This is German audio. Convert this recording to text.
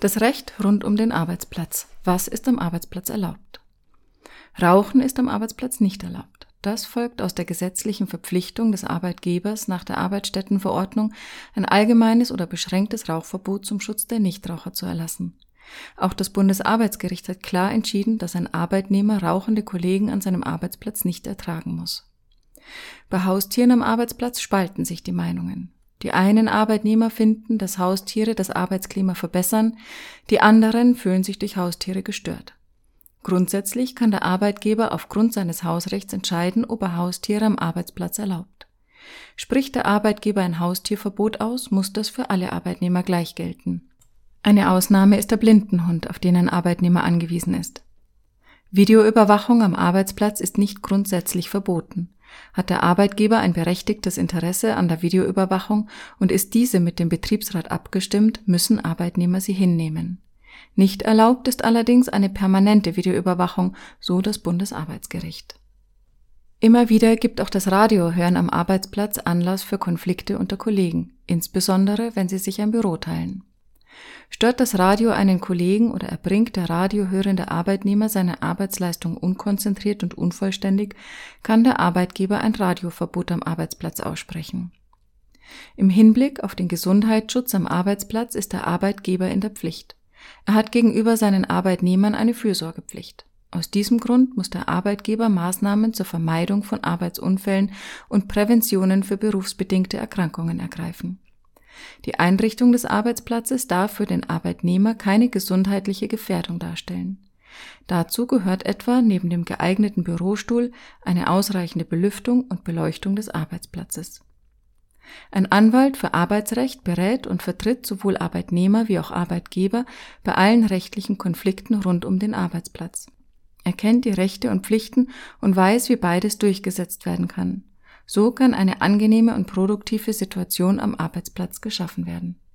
Das Recht rund um den Arbeitsplatz. Was ist am Arbeitsplatz erlaubt? Rauchen ist am Arbeitsplatz nicht erlaubt. Das folgt aus der gesetzlichen Verpflichtung des Arbeitgebers nach der Arbeitsstättenverordnung, ein allgemeines oder beschränktes Rauchverbot zum Schutz der Nichtraucher zu erlassen. Auch das Bundesarbeitsgericht hat klar entschieden, dass ein Arbeitnehmer rauchende Kollegen an seinem Arbeitsplatz nicht ertragen muss. Bei Haustieren am Arbeitsplatz spalten sich die Meinungen. Die einen Arbeitnehmer finden, dass Haustiere das Arbeitsklima verbessern, die anderen fühlen sich durch Haustiere gestört. Grundsätzlich kann der Arbeitgeber aufgrund seines Hausrechts entscheiden, ob er Haustiere am Arbeitsplatz erlaubt. Spricht der Arbeitgeber ein Haustierverbot aus, muss das für alle Arbeitnehmer gleich gelten. Eine Ausnahme ist der Blindenhund, auf den ein Arbeitnehmer angewiesen ist. Videoüberwachung am Arbeitsplatz ist nicht grundsätzlich verboten. Hat der Arbeitgeber ein berechtigtes Interesse an der Videoüberwachung und ist diese mit dem Betriebsrat abgestimmt, müssen Arbeitnehmer sie hinnehmen. Nicht erlaubt ist allerdings eine permanente Videoüberwachung, so das Bundesarbeitsgericht. Immer wieder gibt auch das Radiohören am Arbeitsplatz Anlass für Konflikte unter Kollegen, insbesondere wenn sie sich ein Büro teilen. Stört das Radio einen Kollegen oder erbringt der radiohörende Arbeitnehmer seine Arbeitsleistung unkonzentriert und unvollständig, kann der Arbeitgeber ein Radioverbot am Arbeitsplatz aussprechen. Im Hinblick auf den Gesundheitsschutz am Arbeitsplatz ist der Arbeitgeber in der Pflicht. Er hat gegenüber seinen Arbeitnehmern eine Fürsorgepflicht. Aus diesem Grund muss der Arbeitgeber Maßnahmen zur Vermeidung von Arbeitsunfällen und Präventionen für berufsbedingte Erkrankungen ergreifen. Die Einrichtung des Arbeitsplatzes darf für den Arbeitnehmer keine gesundheitliche Gefährdung darstellen. Dazu gehört etwa neben dem geeigneten Bürostuhl eine ausreichende Belüftung und Beleuchtung des Arbeitsplatzes. Ein Anwalt für Arbeitsrecht berät und vertritt sowohl Arbeitnehmer wie auch Arbeitgeber bei allen rechtlichen Konflikten rund um den Arbeitsplatz. Er kennt die Rechte und Pflichten und weiß, wie beides durchgesetzt werden kann. So kann eine angenehme und produktive Situation am Arbeitsplatz geschaffen werden